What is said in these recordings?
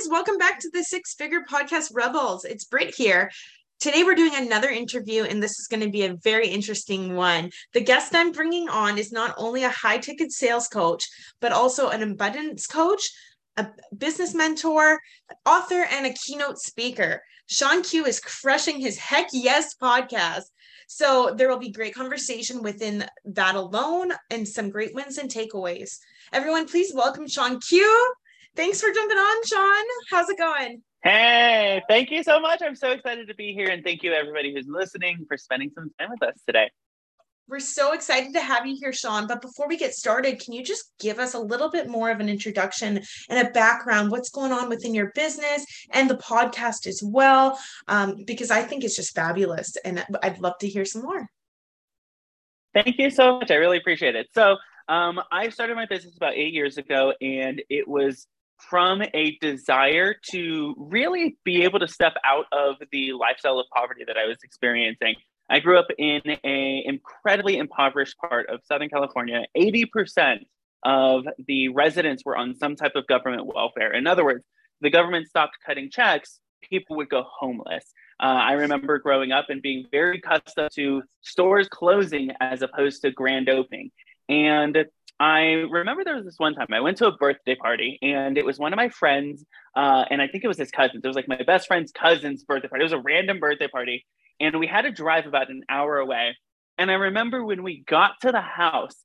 Guys, welcome back to the Six Figure Podcast Rebels. It's Britt here. Today we're doing another interview, and this is going to be a very interesting one. The guest I'm bringing on is not only a high ticket sales coach, but also an abundance coach, a business mentor, author, and a keynote speaker. Shawn Q is crushing his Heck Yes podcast. So there will be great conversation within that alone and some great wins and takeaways. Everyone, please welcome Shawn Q. Thanks for jumping on, Shawn. How's it going? Hey, thank you so much. I'm so excited to be here. And thank you, everybody who's listening, for spending some time with us today. We're so excited to have you here, Shawn. But before we get started, can you just give us a little bit more of an introduction and a background? What's going on within your business and the podcast as well? Um, because I think it's just fabulous. And I'd love to hear some more. Thank you so much. I really appreciate it. So, um, I started my business about eight years ago, and it was from a desire to really be able to step out of the lifestyle of poverty that I was experiencing. I grew up in a incredibly impoverished part of Southern California. 80% of the residents were on some type of government welfare. In other words, the government stopped cutting checks, people would go homeless. Uh, I remember growing up and being very accustomed to stores closing as opposed to grand opening. And I remember there was this one time I went to a birthday party and it was one of my friends, uh, and I think it was his cousins. It was like my best friend's cousin's birthday party. It was a random birthday party, and we had to drive about an hour away. And I remember when we got to the house,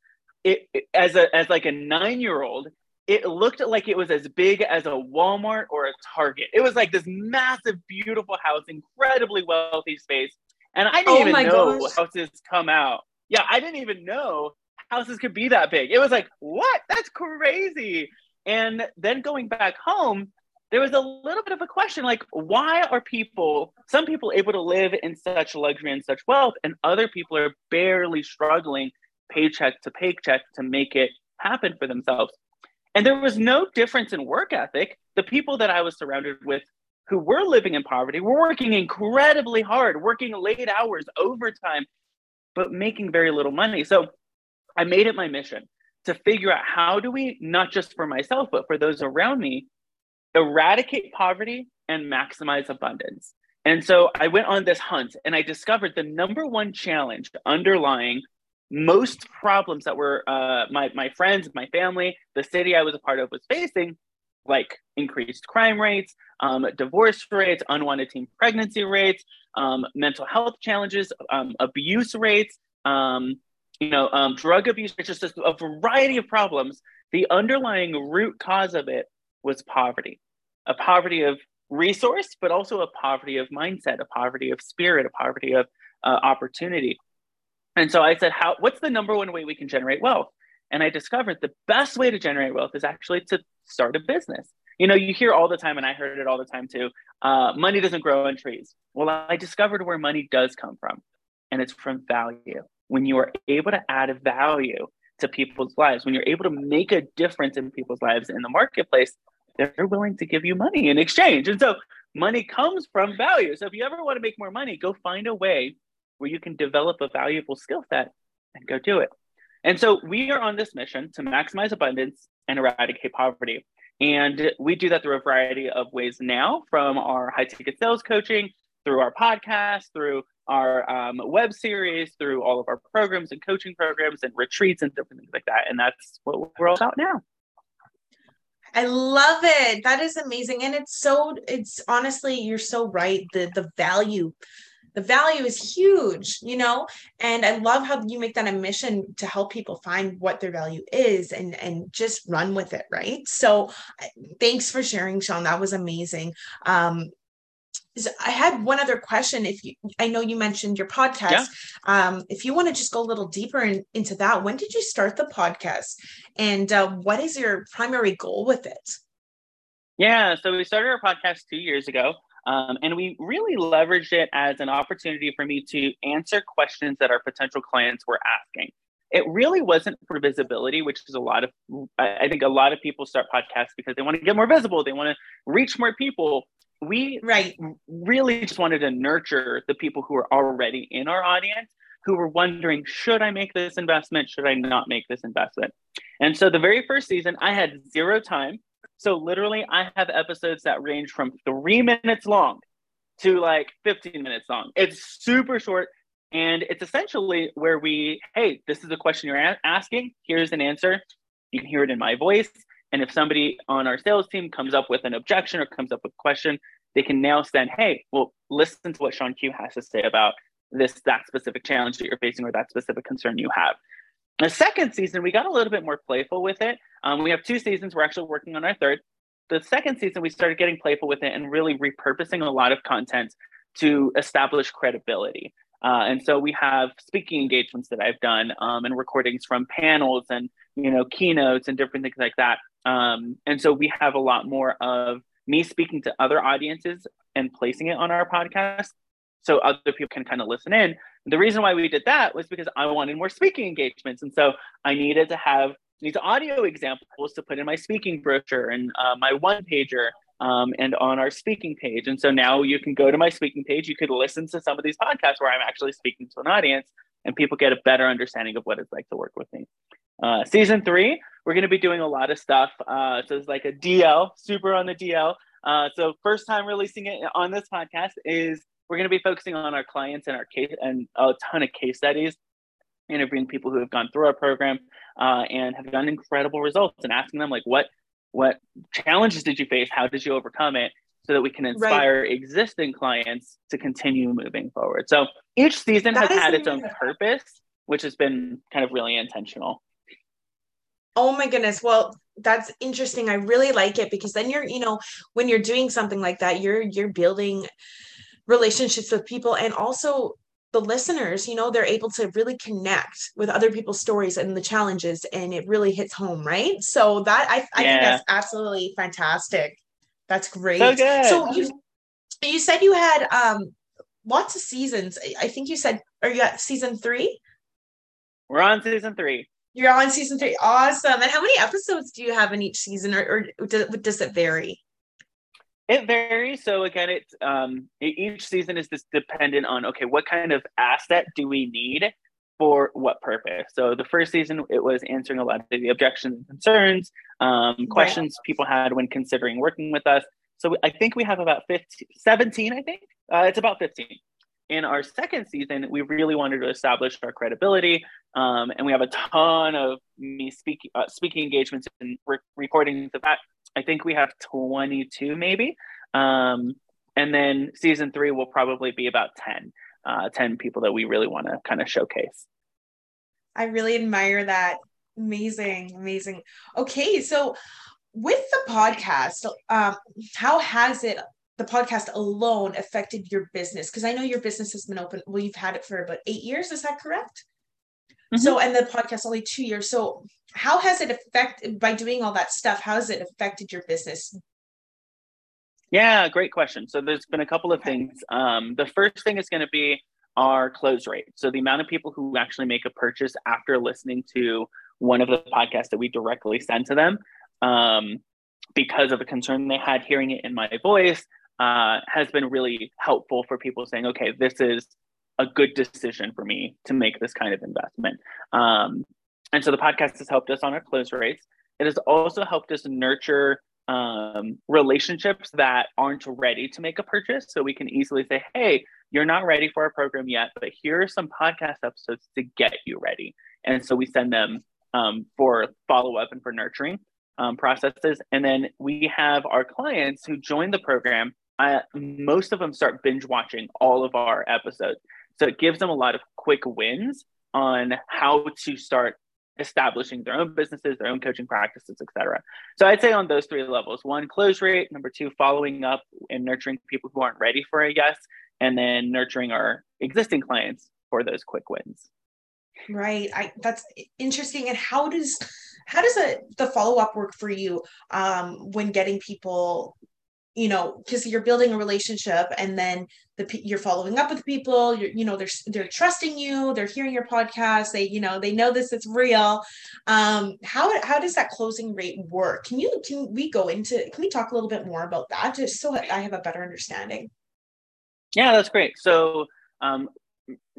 it, it as a as like a nine year old, it looked like it was as big as a Walmart or a Target. It was like this massive, beautiful house, incredibly wealthy space, and I didn't oh even know gosh. houses come out. Yeah, I didn't even know houses could be that big. It was like, what? That's crazy. And then going back home, there was a little bit of a question like, why are people, some people able to live in such luxury and such wealth, and other people are barely struggling paycheck to paycheck to make it happen for themselves? And there was no difference in work ethic. The people that I was surrounded with who were living in poverty were working incredibly hard, working late hours, overtime, but making very little money. So I made it my mission to figure out how do we, not just for myself, but for those around me, eradicate poverty and maximize abundance. And so I went on this hunt and I discovered the number one challenge underlying most problems that were uh, my, my friends, my family, the city I was a part of was facing, like increased crime rates, um, divorce rates, unwanted teen pregnancy rates, um, mental health challenges, um, abuse rates, um, you know, um, drug abuse, it's just a variety of problems. The underlying root cause of it was poverty, a poverty of resource, but also a poverty of mindset, a poverty of spirit, a poverty of uh, opportunity. And so I said, how, what's the number one way we can generate wealth? And I discovered the best way to generate wealth is actually to start a business. You know, you hear all the time, and I heard it all the time too uh, money doesn't grow on trees. Well, I discovered where money does come from, and it's from value when you are able to add value to people's lives, when you're able to make a difference in people's lives in the marketplace, they're willing to give you money in exchange. And so money comes from value. So if you ever want to make more money, go find a way where you can develop a valuable skill set and go do it. And so we are on this mission to maximize abundance and eradicate poverty. And we do that through a variety of ways now from our high ticket sales coaching, through our podcast, through our um, web series, through all of our programs and coaching programs and retreats and different things like that. And that's what we're all about now. I love it. That is amazing. And it's so, it's honestly, you're so right. The the value, the value is huge, you know? And I love how you make that a mission to help people find what their value is and and just run with it, right? So thanks for sharing, Shawn. That was amazing. Um, I had one other question. If you, I know you mentioned your podcast. Yeah. Um, if you want to just go a little deeper in, into that, when did you start the podcast, and uh, what is your primary goal with it? Yeah, so we started our podcast two years ago, um, and we really leveraged it as an opportunity for me to answer questions that our potential clients were asking. It really wasn't for visibility, which is a lot of, I think a lot of people start podcasts because they want to get more visible, they want to reach more people we right. really just wanted to nurture the people who are already in our audience who were wondering should i make this investment? Should i not make this investment? And so the very first season i had zero time. So literally i have episodes that range from three minutes long to like 15 minutes long. It's super short and it's essentially where we hey this is a question you're a- asking. Here's an answer. You can hear it in my voice and if somebody on our sales team comes up with an objection or comes up with a question, they can now send, hey, well, listen to what Shawn Q has to say about this, that specific challenge that you're facing or that specific concern you have. The second season, we got a little bit more playful with it. Um, we have two seasons. We're actually working on our third. The second season, we started getting playful with it and really repurposing a lot of content to establish credibility. Uh, and so we have speaking engagements that I've done um, and recordings from panels and you know keynotes and different things like that um, and so we have a lot more of me speaking to other audiences and placing it on our podcast so other people can kind of listen in. The reason why we did that was because I wanted more speaking engagements. And so I needed to have these audio examples to put in my speaking brochure and uh, my one pager um, and on our speaking page. And so now you can go to my speaking page. You could listen to some of these podcasts where I'm actually speaking to an audience and people get a better understanding of what it's like to work with me. Uh, season three, we're going to be doing a lot of stuff. Uh, so it's like a DL, super on the DL. Uh, so first time releasing it on this podcast is we're going to be focusing on our clients and our case and a ton of case studies, interviewing people who have gone through our program uh, and have gotten incredible results, and asking them like, what what challenges did you face? How did you overcome it? So that we can inspire right. existing clients to continue moving forward. So each season that has had its own purpose, which has been kind of really intentional. Oh my goodness. Well, that's interesting. I really like it because then you're, you know, when you're doing something like that, you're you're building relationships with people and also the listeners, you know, they're able to really connect with other people's stories and the challenges and it really hits home, right? So that I, I yeah. think that's absolutely fantastic. That's great. So, good. so you you said you had um lots of seasons. I think you said are you at season three? We're on season three. You're on season three. Awesome. And how many episodes do you have in each season, or, or does, does it vary? It varies. So again, it's um, each season is just dependent on okay, what kind of asset do we need for what purpose? So the first season, it was answering a lot of the objections and concerns, um, questions right. people had when considering working with us. So I think we have about 15, 17, I think. Uh, it's about 15 in our second season, we really wanted to establish our credibility, um, and we have a ton of me speaking uh, speaking engagements and re- recordings of that. I think we have twenty two, maybe, um, and then season three will probably be about 10, uh, 10 people that we really want to kind of showcase. I really admire that. Amazing, amazing. Okay, so with the podcast, um, how has it the podcast alone affected your business? Because I know your business has been open. Well, you've had it for about eight years. Is that correct? Mm-hmm. So, and the podcast only two years. So, how has it affected by doing all that stuff? How has it affected your business? Yeah, great question. So, there's been a couple of okay. things. Um, the first thing is going to be our close rate. So, the amount of people who actually make a purchase after listening to one of the podcasts that we directly send to them. Um, because of a concern they had hearing it in my voice uh, has been really helpful for people saying, okay, this is a good decision for me to make this kind of investment. Um, and so the podcast has helped us on our close rates. It has also helped us nurture um, relationships that aren't ready to make a purchase. So we can easily say, hey, you're not ready for our program yet, but here are some podcast episodes to get you ready. And so we send them um, for follow up and for nurturing um, processes. And then we have our clients who join the program I, most of them start binge watching all of our episodes. So it gives them a lot of quick wins on how to start establishing their own businesses, their own coaching practices, etc. So I'd say on those three levels: one, close rate; number two, following up and nurturing people who aren't ready for a yes, and then nurturing our existing clients for those quick wins. Right. I that's interesting. And how does how does a, the follow up work for you um, when getting people you know because you're building a relationship and then the you're following up with people you're you know they're they're trusting you they're hearing your podcast they you know they know this is real um how how does that closing rate work can you can we go into can we talk a little bit more about that just so i have a better understanding yeah that's great so um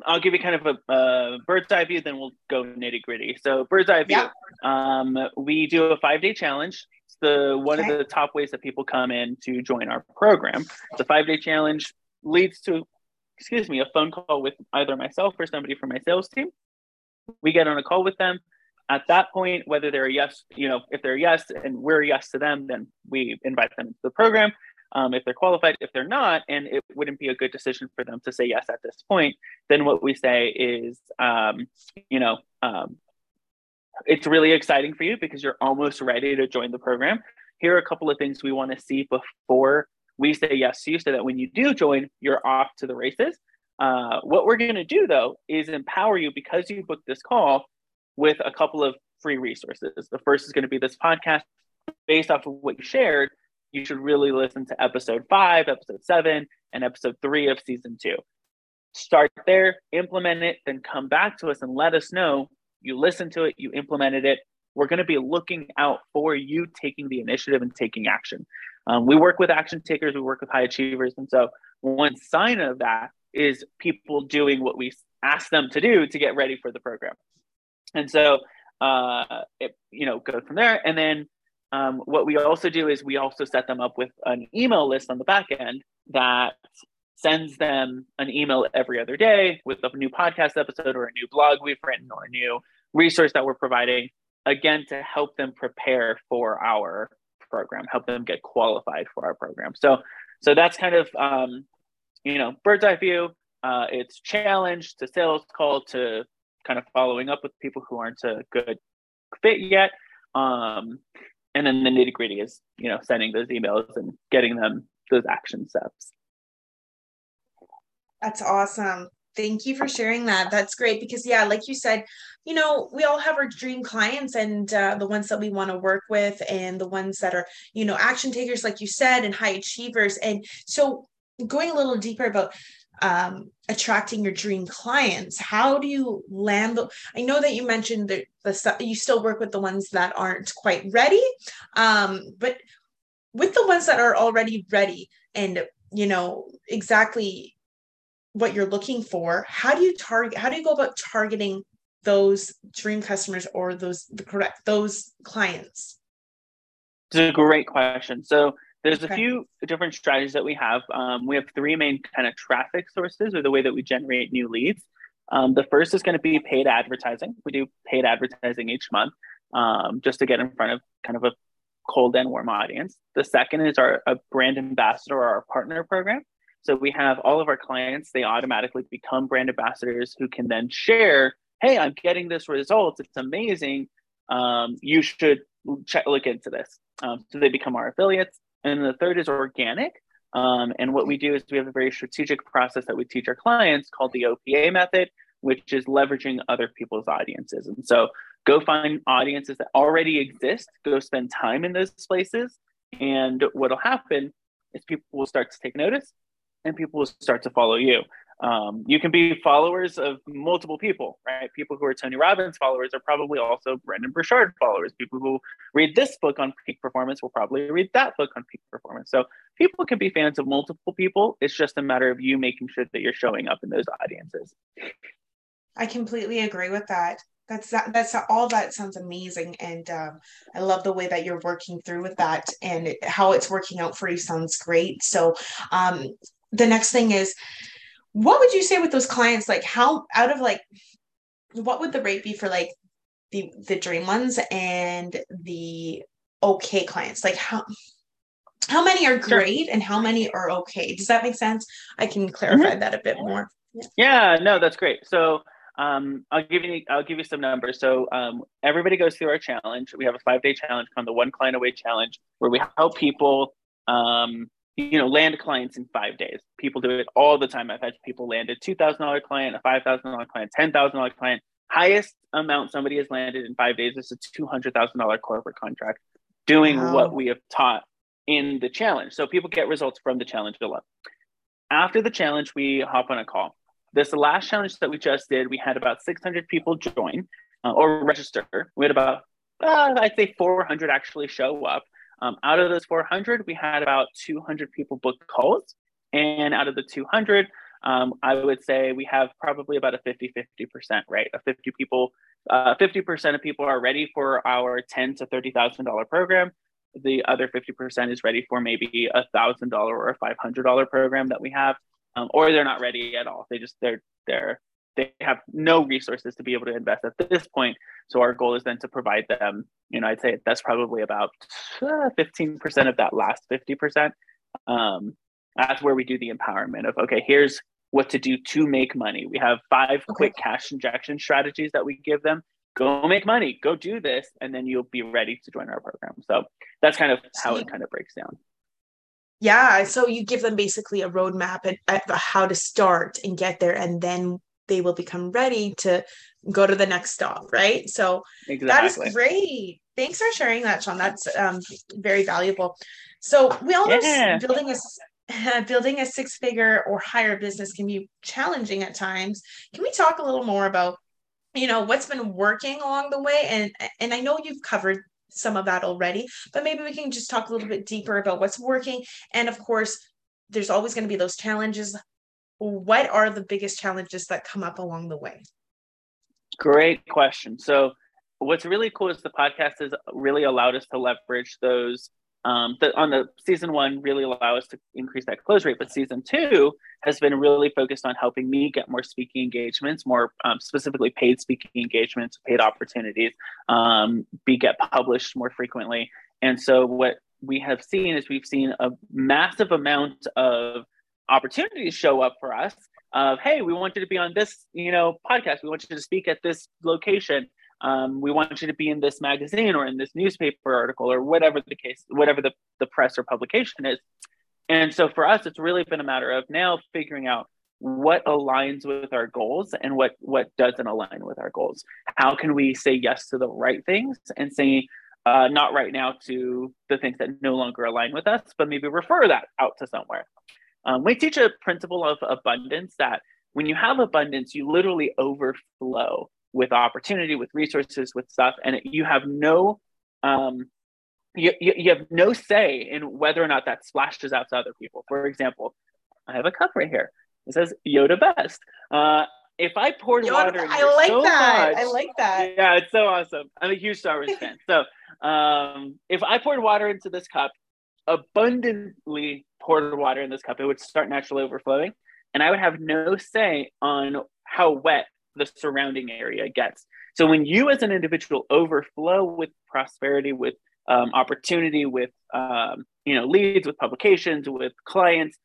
I'll give you kind of a, bird's eye view, then we'll go nitty gritty. So, bird's eye view. Um, we do a five day challenge. It's the one okay. of the top ways that people come in to join our program. The five day challenge leads to, excuse me, a phone call with either myself or somebody from my sales team. We get on a call with them. At that point, whether they're a yes, you know, if they're a yes and we're a yes to them, then we invite them into the program um, if they're qualified. If they're not, and it wouldn't be a good decision for them to say yes at this point, then what we say is, um, you know, um, it's really exciting for you because you're almost ready to join the program. Here are a couple of things we want to see before we say yes to you so that when you do join, you're off to the races. Uh, what we're going to do though is empower you because you booked this call with a couple of free resources. The first is going to be this podcast based off of what you shared you should really listen to episode five, episode seven, and episode three of season two. Start there, implement it, then come back to us and let us know you listened to it, you implemented it. We're going to be looking out for you taking the initiative and taking action. Um, we work with action takers, we work with high achievers. And so, one sign of that is people doing what we ask them to do to get ready for the program. And so, uh, it, you know, go from there. And then um, what we also do is we also set them up with an email list on the back end that sends them an email every other day with a new podcast episode or a new blog we've written or a new resource that we're providing, again, to help them prepare for our program, help them get qualified for our program. So, so that's kind of, um, you know, bird's eye view. Uh, it's challenge to sales call to kind of following up with people who aren't a good fit yet. Um, and then the nitty gritty is you know sending those emails and getting them those action steps that's awesome thank you for sharing that. That's great because yeah like you said you know we all have our dream clients and uh, the ones that we want to work with and the ones that are you know action takers like you said and high achievers. And so going a little deeper about um, attracting your dream clients how do you land the i know that you mentioned that the you still work with the ones that aren't quite ready um, but with the ones that are already ready and you know exactly what you're looking for how do you target how do you go about targeting those dream customers or those the correct those clients it's a great question so there's okay. a few different strategies that we have. Um, we have three main kind of traffic sources or the way that we generate new leads. Um, the first is going to be paid advertising. We do paid advertising each month um, just to get in front of kind of a cold and warm audience. The second is our a brand ambassador or our partner program. So we have all of our clients, they automatically become brand ambassadors who can then share, hey, I'm getting this result. It's amazing. Um, you should check, look into this. Um, so they become our affiliates. And the third is organic. Um, and what we do is we have a very strategic process that we teach our clients called the OPA method, which is leveraging other people's audiences. And so go find audiences that already exist, go spend time in those places. And what'll happen is people will start to take notice and people will start to follow you. Um, you can be followers of multiple people, right? People who are Tony Robbins followers are probably also Brendon Burchard followers. People who read this book on peak performance will probably read that book on peak performance. So people can be fans of multiple people. It's just a matter of you making sure that you're showing up in those audiences. I completely agree with that. That's that, that's all that sounds amazing, and um, I love the way that you're working through with that, and how it's working out for you sounds great. So, um, the next thing is what would you say with those clients like how out of like what would the rate be for like the the dream ones and the okay clients like how how many are great and how many are okay does that make sense i can clarify mm-hmm. that a bit more yeah. yeah no that's great so um, I'll give you I'll give you some numbers. So um, everybody goes through our challenge. We have a five day challenge called the One Client Away Challenge, where we help people, um, you know, land clients in five days. People do it all the time. I've had people land a two thousand dollar client, a five thousand dollar client, ten thousand dollar client. Highest amount somebody has landed in five days is a two hundred thousand dollar corporate contract, doing wow. what we have taught in the challenge. So people get results from the challenge alone. After the challenge, we hop on a call this last challenge that we just did, we had about 600 people join uh, or register. We had about, uh, I'd say 400 actually show up. Um, out of those 400, we had about 200 people book calls. And out of the 200, um, I would say we have probably about a 50 50% rate of 50 people. Uh, 50% of people are ready for our 10 to $30,000 program. The other 50% is ready for maybe a $1,000 or a $500 program that we have um, or they're not ready at all. They just they're they're they have no resources to be able to invest at this point. So our goal is then to provide them. You know, I'd say that's probably about uh, fifteen percent of that last fifty percent. Um, that's where we do the empowerment of okay, here's what to do to make money. We have five okay. quick cash injection strategies that we give them. Go make money, go do this, and then you'll be ready to join our program. So that's kind of how it kind of breaks down. Yeah. So you give them basically a roadmap and how to start and get there, and then they will become ready to go to the next stop, right? So exactly. that is great. Thanks for sharing that, Shawn. That's um, very valuable. So we all yeah. know building a building a six figure or higher business can be challenging at times. Can we talk a little more about you know what's been working along the way and and I know you've covered some of that already, but maybe we can just talk a little bit deeper about what's working. And of course, there's always going to be those challenges. What are the biggest challenges that come up along the way? Great question. So, what's really cool is the podcast has really allowed us to leverage those um, that on the season one really allow us to increase that close rate. But season two has been really focused on helping me get more speaking engagements, more um, specifically paid speaking engagements, paid opportunities, um, be get published more frequently. And so what we have seen is we've seen a massive amount of opportunities show up for us of hey we want you to be on this you know podcast we want you to speak at this location um, we want you to be in this magazine or in this newspaper article or whatever the case, whatever the, the press or publication is. And so for us, it's really been a matter of now figuring out what aligns with our goals and what what doesn't align with our goals. How can we say yes to the right things and say uh, not right now to the things that no longer align with us, but maybe refer that out to somewhere. Um, we teach a principle of abundance that when you have abundance, you literally overflow with opportunity, with resources, with stuff, and you have no um, you, you, you have no say in whether or not that splashes out to other people. For example, I have a cup right here. It says Yoda Best. Uh, if I poured Yoda, water, in I like so that. Much, I like that. Yeah, it's so awesome. I'm a huge Star Wars fan. So, um, if I poured water into this cup, abundantly poured water in this cup, it would start naturally overflowing, and I would have no say on how wet the surrounding area gets. So when you as an individual overflow with prosperity, with um, opportunity, with um, you know leads, with publications, with clients,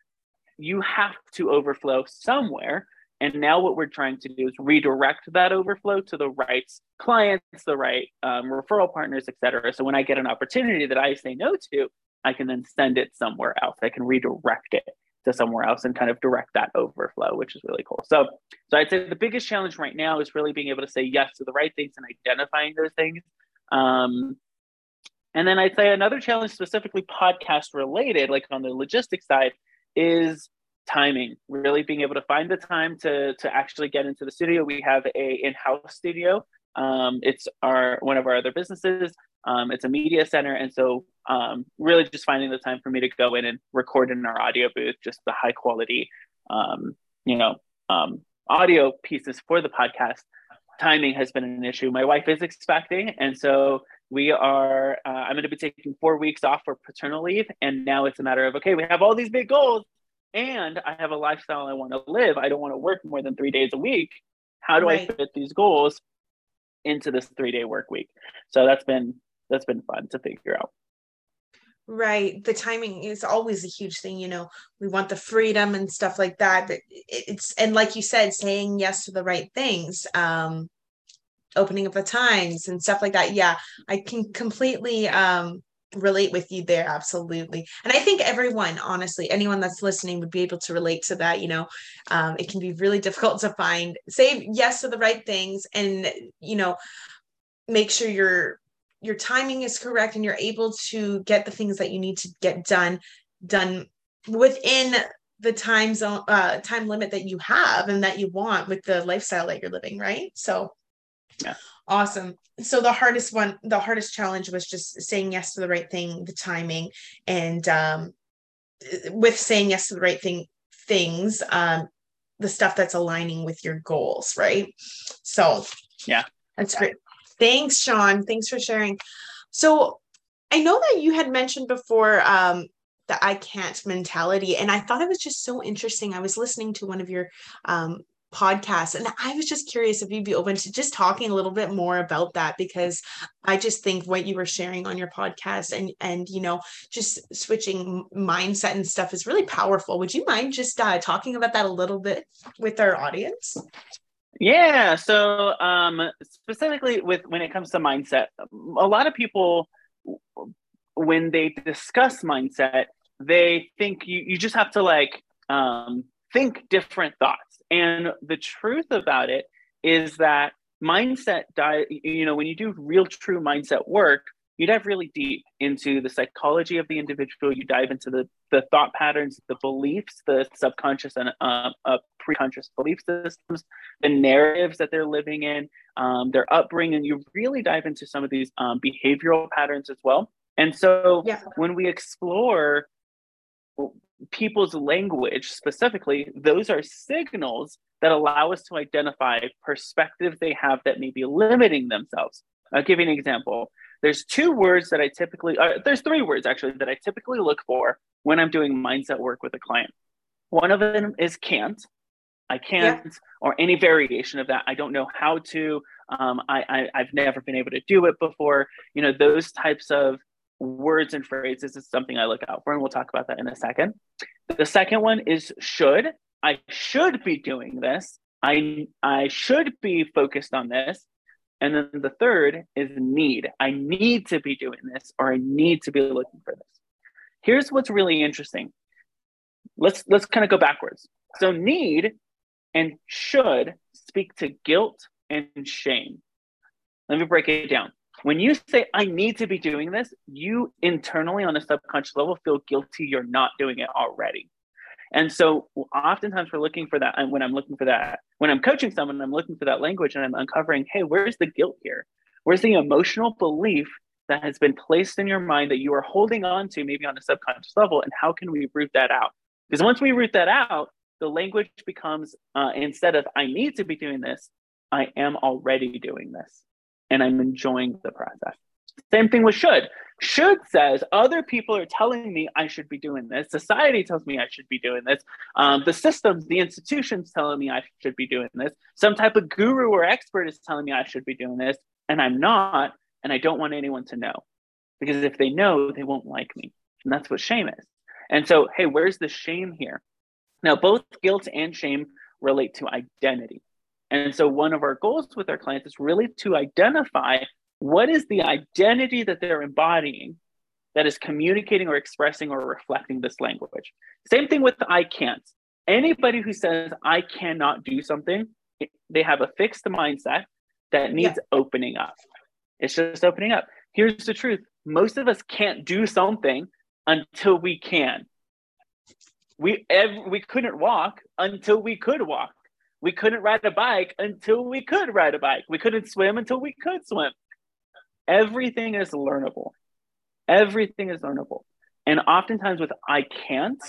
you have to overflow somewhere. And now what we're trying to do is redirect that overflow to the right clients, the right um, referral partners, et cetera. So when I get an opportunity that I say no to, I can then send it somewhere else. I can redirect it to somewhere else and kind of direct that overflow, which is really cool. So, so I'd say the biggest challenge right now is really being able to say yes to the right things and identifying those things. Um, and then I'd say another challenge, specifically podcast related, like on the logistics side, is timing. Really being able to find the time to to actually get into the studio. We have a in-house studio. Um, it's our one of our other businesses. Um, it's a media center, and so um, really just finding the time for me to go in and record in our audio booth, just the high quality, um, you know, um, audio pieces for the podcast. Timing has been an issue. My wife is expecting, and so we are. Uh, I'm going to be taking four weeks off for paternal leave, and now it's a matter of okay, we have all these big goals, and I have a lifestyle I want to live. I don't want to work more than three days a week. How do right. I fit these goals into this three day work week? So that's been that's been fun to figure out. Right. The timing is always a huge thing. You know, we want the freedom and stuff like that. But it's, and like you said, saying yes to the right things, um, opening up the times and stuff like that. Yeah. I can completely, um, relate with you there absolutely. And i think everyone honestly anyone that's listening would be able to relate to that you know um, it can be really difficult to find say yes to the right things and you know make sure you're your timing is correct and you're able to get the things that you need to get done done within the time zone uh time limit that you have and that you want with the lifestyle that you're living right? So yeah awesome so the hardest one the hardest challenge was just saying yes to the right thing the timing and um with saying yes to the right thing things um the stuff that's aligning with your goals right so yeah that's great Thanks, Shawn. Thanks for sharing. So I know that you had mentioned before um, the I can't mentality, and I thought it was just so interesting. I was listening to one of your um, podcasts, and I was just curious if you'd be open to just talking a little bit more about that because I just think what you were sharing on your podcast and and you know just switching mindset and stuff is really powerful. Would you mind just uh, talking about that a little bit with our audience? Yeah. So um, specifically with when it comes to mindset, a lot of people when they discuss mindset, they think you, you just have to like um, think different thoughts. And the truth about it is that mindset, di- you know, when you do real true mindset work, you dive really deep into the psychology of the individual. You dive into the, the thought patterns, the beliefs, the subconscious and uh, uh, preconscious belief systems, the narratives that they're living in, um, their upbringing. You really dive into some of these um, behavioral patterns as well. And so yeah. when we explore people's language specifically, those are signals that allow us to identify perspectives they have that may be limiting themselves. I'll give you an example. There's two words that I typically, uh, there's three words actually that I typically look for when I'm doing mindset work with a client. One of them is can't. I can't, yeah. or any variation of that. I don't know how to. Um, I, I, have never been able to do it before. You know, those types of words and phrases is something I look out for, and we'll talk about that in a second. The second one is should. I should be doing this. I I should be focused on this. And then the third is need. I need to be doing this or I need to be looking for this. Here's what's really interesting. Let's let's kind of go backwards. So need and should speak to guilt and shame. Let me break it down. When you say I need to be doing this, you internally on a subconscious level feel guilty you're not doing it already. And so oftentimes we're looking for that. And when I'm looking for that, when I'm coaching someone, I'm looking for that language and I'm uncovering, hey, where's the guilt here? Where's the emotional belief that has been placed in your mind that you are holding on to, maybe on a subconscious level? And how can we root that out? Because once we root that out, the language becomes uh, instead of I need to be doing this, I am already doing this and I'm enjoying the process. Same thing with should. Should says other people are telling me I should be doing this. Society tells me I should be doing this. Um, the systems, the institutions telling me I should be doing this. Some type of guru or expert is telling me I should be doing this, and I'm not. And I don't want anyone to know because if they know, they won't like me. And that's what shame is. And so, hey, where's the shame here? Now, both guilt and shame relate to identity. And so, one of our goals with our clients is really to identify what is the identity that they're embodying that is communicating or expressing or reflecting this language. Same thing with I can't. Anybody who says I cannot do something, they have a fixed mindset that needs yeah. opening up. It's just opening up. Here's the truth most of us can't do something until we can. We, ev- we couldn't walk until we could walk. We couldn't ride a bike until we could ride a bike. We couldn't swim until we could swim. Everything is learnable. Everything is learnable. And oftentimes with I can't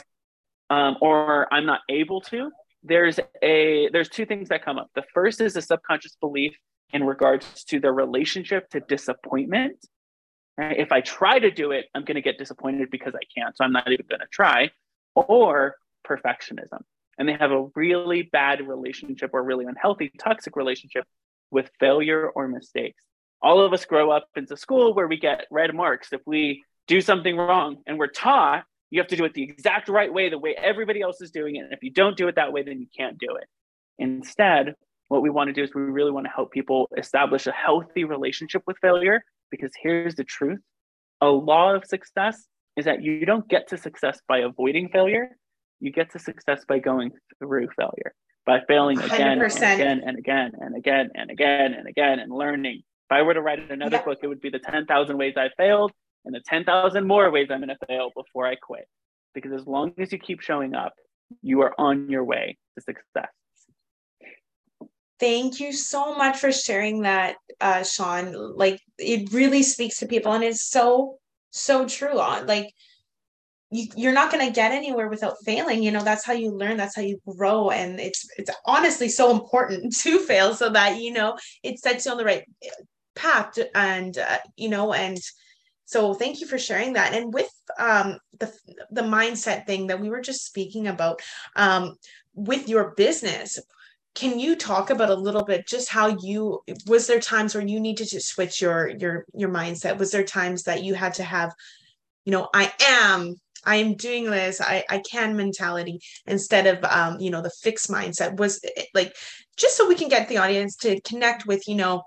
um, or I'm not able to, there's a there's two things that come up. The first is a subconscious belief in regards to their relationship to disappointment. Right? If I try to do it, I'm going to get disappointed because I can't, so I'm not even going to try. Or perfectionism. And they have a really bad relationship or really unhealthy, toxic relationship with failure or mistakes all of us grow up into school where we get red marks if we do something wrong and we're taught you have to do it the exact right way, the way everybody else is doing it. And if you don't do it that way, then you can't do it. Instead, what we want to do is we really want to help people establish a healthy relationship with failure because here's the truth a law of success is that you don't get to success by avoiding failure, you get to success by going through failure, by failing again 100%. and again and again and again and again and again and learning. If I were to write another book, it would be the 10,000 ways I failed and the 10,000 more ways I'm going to fail before I quit. Because as long as you keep showing up, you are on your way to success. Thank you so much for sharing that, uh, Shawn. Like it really speaks to people, and it's so so true. On uh, like you, you're not going to get anywhere without failing. You know that's how you learn. That's how you grow, and it's it's honestly so important to fail so that you know it sets you on the right path. And uh, you know, and so thank you for sharing that. And with um, the the mindset thing that we were just speaking about um, with your business can you talk about a little bit just how you was there times where you needed to switch your your your mindset was there times that you had to have you know i am i am doing this i i can mentality instead of um you know the fixed mindset was like just so we can get the audience to connect with you know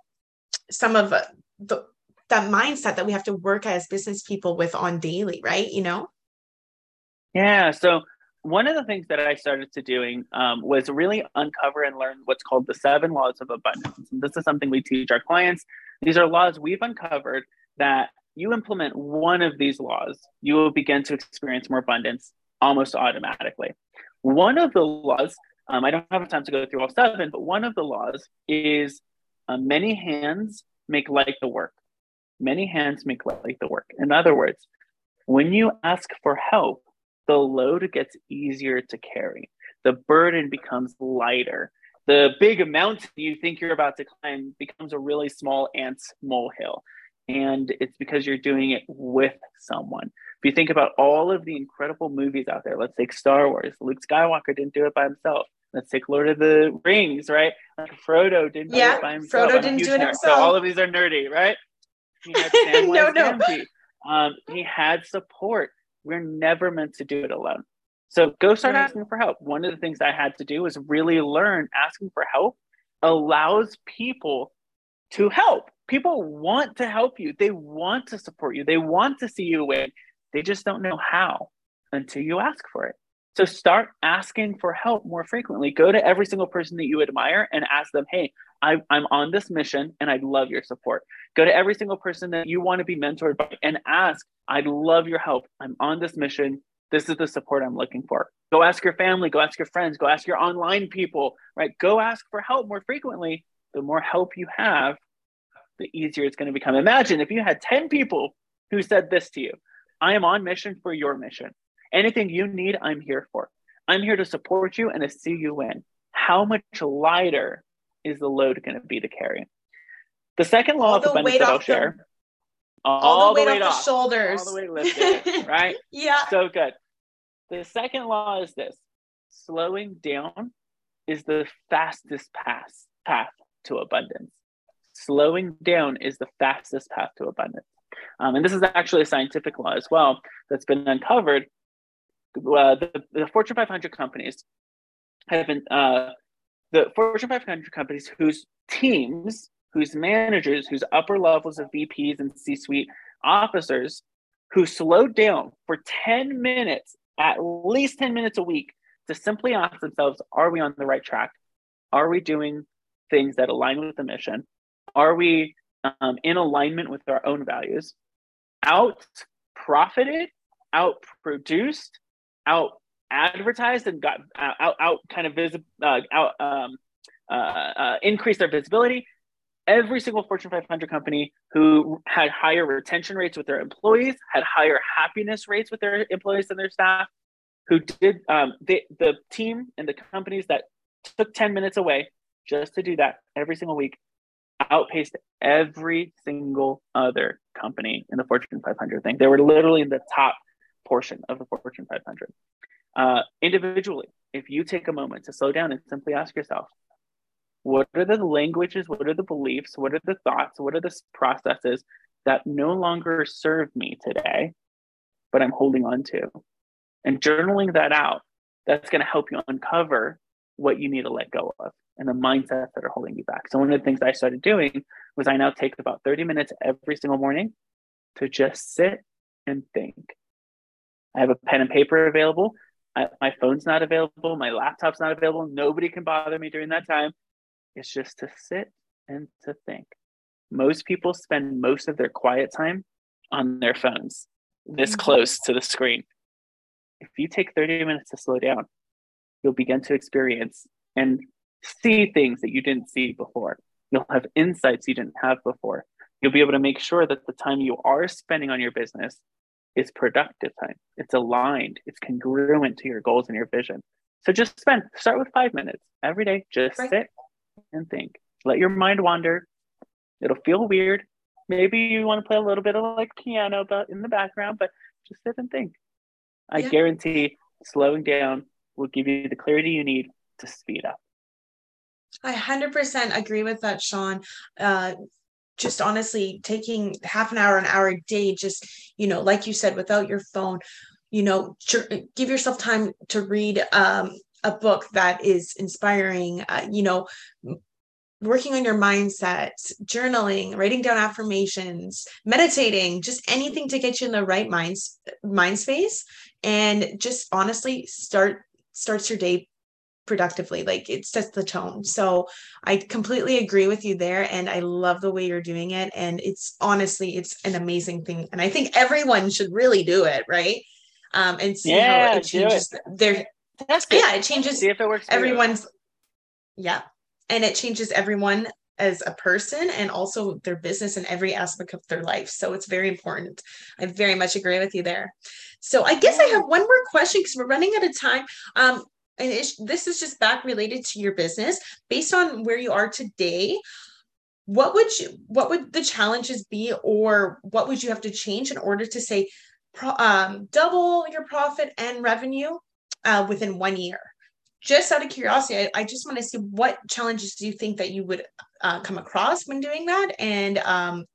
some of uh, the that mindset that we have to work as business people with on daily right you know yeah so one of the things that I started to doing um, was really uncover and learn what's called the seven laws of abundance. And this is something we teach our clients. These are laws we've uncovered that you implement one of these laws, you will begin to experience more abundance almost automatically. One of the laws, um, I don't have time to go through all seven, but one of the laws is uh, many hands make light the work. Many hands make light the work. In other words, when you ask for help, the load gets easier to carry. The burden becomes lighter. The big amount you think you're about to climb becomes a really small ant's molehill. And it's because you're doing it with someone. If you think about all of the incredible movies out there, let's take Star Wars. Luke Skywalker didn't do it by himself. Let's take Lord of the Rings, right? Like Frodo didn't yeah, do it by himself. Frodo didn't do it himself. So all of these are nerdy, right? He had no, no. Um, he had support. We're never meant to do it alone. So go start asking for help. One of the things I had to do was really learn asking for help allows people to help. People want to help you. They want to support you. They want to see you win. They just don't know how until you ask for it. So start asking for help more frequently. Go to every single person that you admire and ask them, hey, I, am on this mission and I'd love your support. Go to every single person that you want to be mentored by and ask, I'd love your help. I'm on this mission. This is the support I'm looking for. Go ask your family, go ask your friends, go ask your online people, right? Go ask for help more frequently. The more help you have, the easier it's going to become. Imagine if you had 10 people who said this to you I am on mission for your mission. Anything you need, I'm here for. I'm here to support you and to see you win. How much lighter is the load going to be to carry? The second law all of the that I'll share. The, all, all, the, the weight, off, the shoulders. All the way lifted, right? yeah. So good. The second law is this slowing down is the fastest path, path to abundance. Slowing down is the fastest path to abundance. Um, and this is actually a scientific law as well that's been uncovered uh, the, the Fortune 500 companies have been uh, the Fortune 500 companies whose teams, whose managers, whose upper levels of VPs and C-suite officers, who slowed down for 10 minutes, at least 10 minutes a week, to simply ask themselves, are we on the right track? Are we doing things that align with the mission? Are we um, in alignment with our own values? Out profited, out produced, out advertised and got uh, out out kind of visible uh, out um, uh, uh, increased their visibility. Every single Fortune 500 company who had higher retention rates with their employees had higher happiness rates with their employees and their staff. Who did um, they, the team and the companies that took 10 minutes away just to do that every single week outpaced every single other company in the Fortune 500 thing. They were literally in the top portion of the Fortune 500. Uh, individually, if you take a moment to slow down and simply ask yourself, what are the languages, what are the beliefs, what are the thoughts, what are the processes that no longer serve me today but I'm holding on to. And journaling that out, that's going to help you uncover what you need to let go of and the mindsets that are holding you back. So one of the things I started doing was I now take about 30 minutes every single morning to just sit and think. I have a pen and paper available. I, my phone's not available. My laptop's not available. Nobody can bother me during that time. It's just to sit and to think. Most people spend most of their quiet time on their phones, this mm-hmm. close to the screen. If you take 30 minutes to slow down, you'll begin to experience and see things that you didn't see before. You'll have insights you didn't have before. You'll be able to make sure that the time you are spending on your business is productive time. It's aligned, it's congruent to your goals and your vision. So just spend, start with five minutes every day. Just right. sit and think. Let your mind wander. It'll feel weird. Maybe you want to play a little bit of like piano but in the background, but just sit and think. I yeah. guarantee slowing down will give you the clarity you need to speed up. I 100% agree with that, Shawn. Uh, just honestly taking half an hour, an hour a day, just, you know, like you said, without your phone, you know, give yourself time to read um, a book that is inspiring, uh, you know, working on your mindset, journaling, writing down affirmations, meditating, just anything to get you in the right mind, mind space and just honestly start starts your day productively like it sets the tone so i completely agree with you there and i love the way you're doing it and it's honestly it's an amazing thing and i think everyone should really do it right um and see yeah, how it changes it. their that's good. yeah it changes see if it works everyone's yeah and it changes everyone as a person and also their business and every aspect of their life. So it's very important. I very much agree with you there. So i guess i have one more question because we're running out of time. Um and this is just back related to your business. Based on where you are today what would you what would the challenges be or what would you have to change in order to say um, double your profit and revenue uh, within one year just out of curiosity I, I just want to see what challenges do you think that you would uh, come across when doing that and um,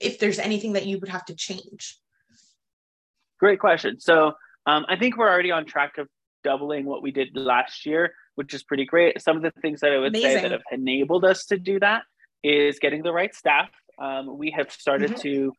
if there's anything that you would have to change great question so um, i think we're already on track of doubling what we did last year, which is pretty great. Some of the things that I would Amazing. say that have enabled us to do that is getting the right staff. Um, we have started mm-hmm. to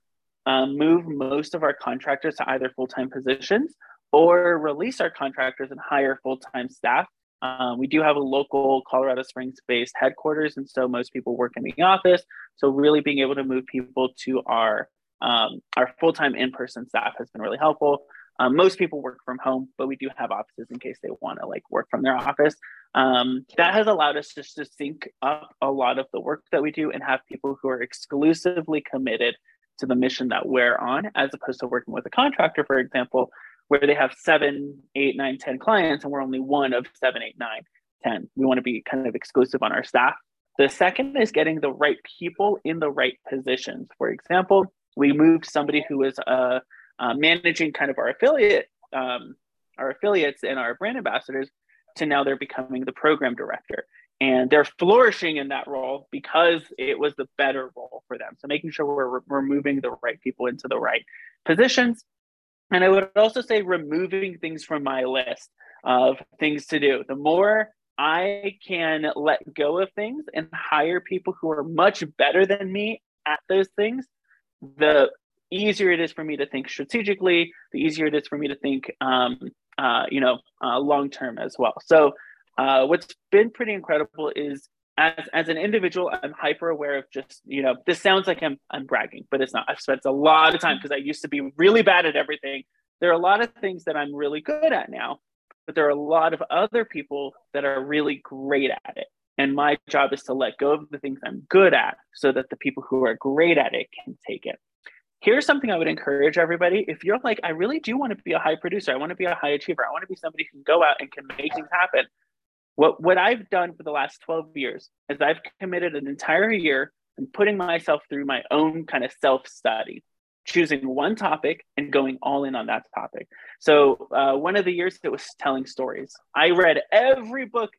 um, move most of our contractors to either full time positions or release our contractors and hire full time staff. Um, we do have a local Colorado Springs based headquarters, and so most people work in the office. So, really being able to move people to our um, our full time in person staff has been really helpful. Um, most people work from home, but we do have offices in case they want to like work from their office. Um, that has allowed us just to sync up a lot of the work that we do and have people who are exclusively committed to the mission that we're on, as opposed to working with a contractor, for example, where they have seven, eight, nine, ten clients, and we're only one of seven, eight, nine, ten. We want to be kind of exclusive on our staff. The second is getting the right people in the right positions. For example, we moved somebody who was a uh, managing kind of our affiliate, um, our affiliates and our brand ambassadors to now they're becoming the program director. And they're flourishing in that role because it was the better role for them. So making sure we're, we're moving the right people into the right positions. And I would also say removing things from my list of things to do. The more I can let go of things and hire people who are much better than me at those things, the easier it is for me to think strategically, the easier it is for me to think, um, uh, you know, uh, long term as well. So, uh, what's been pretty incredible is as as an individual, I'm hyper aware of just you know, this sounds like I'm I'm bragging, but it's not. I've spent a lot of time mm-hmm. because I used to be really bad at everything. There are a lot of things that I'm really good at now, but there are a lot of other people that are really great at it. And my job is to let go of the things I'm good at so that the people who are great at it can take it here's something I would encourage everybody. If you're like, I really do want to be a high producer, I want to be a high achiever, I want to be somebody who can go out and can make things happen. What what I've done for the last 12 years is I've committed an entire year and putting myself through my own kind of self-study, choosing one topic and going all in on that topic. So uh, one of the years it was telling stories. I read every book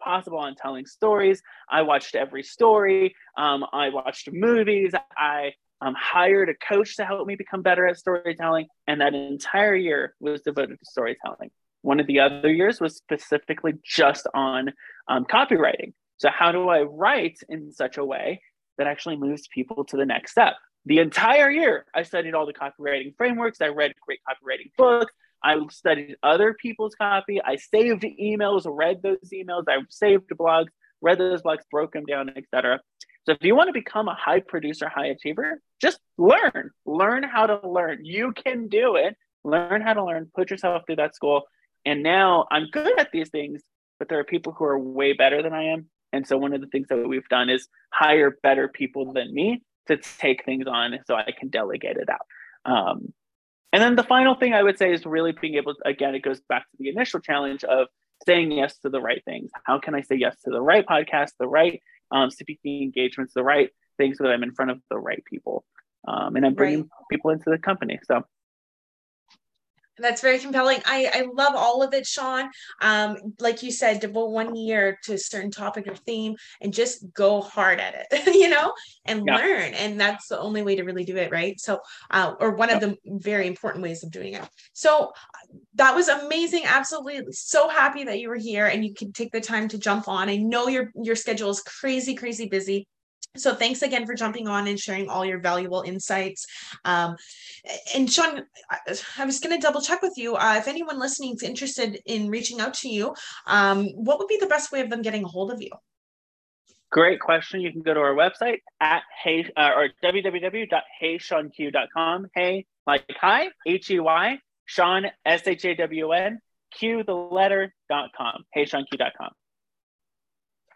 possible on telling stories. I watched every story. Um, I watched movies. I um, hired a coach to help me become better at storytelling. And that entire year was devoted to storytelling. One of the other years was specifically just on um, copywriting. So, how do I write in such a way that actually moves people to the next step? The entire year, I studied all the copywriting frameworks. I read great copywriting books. I studied other people's copy. I saved emails, read those emails. I saved blogs, read those blogs, broke them down, etc. So if you want to become a high producer, high achiever, just learn. Learn how to learn. You can do it. Learn how to learn. Put yourself through that school. And now I'm good at these things, but there are people who are way better than I am. And so one of the things that we've done is hire better people than me to take things on so I can delegate it out. Um, and then the final thing I would say is really being able to, again, it goes back to the initial challenge of saying yes to the right things. How can I say yes to the right podcast, the right um, speaking engagements, the right things so that I'm in front of the right people. Um, and I'm bringing right. people into the company. So that's very compelling. I, I love all of it, Shawn. Um, like you said, devote one year to a certain topic or theme and just go hard at it, you know, and yeah. learn. And that's the only way to really do it, right? So, uh, or one of the very important ways of doing it. So that was amazing. Absolutely. So happy that you were here and you could take the time to jump on. I know your your schedule is crazy, crazy busy. So thanks again for jumping on and sharing all your valuable insights. Um, and Shawn, I was going to double check with you. Uh, if anyone listening is interested in reaching out to you, um, what would be the best way of them getting a hold of you? Great question. You can go to our website at hey uh, or www.heyshawnq.com. Hey, like hi, H E Y, Shawn S H A W N, Q the letter dot com.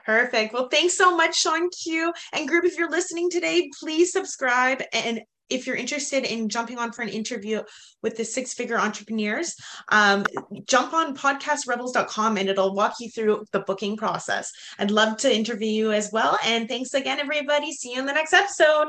Perfect. Well, thanks so much, Shawn Q. And group, if you're listening today, please subscribe. And if you're interested in jumping on for an interview with the six figure entrepreneurs, um, jump on podcastrebels.com and it'll walk you through the booking process. I'd love to interview you as well. And thanks again, everybody. See you in the next episode.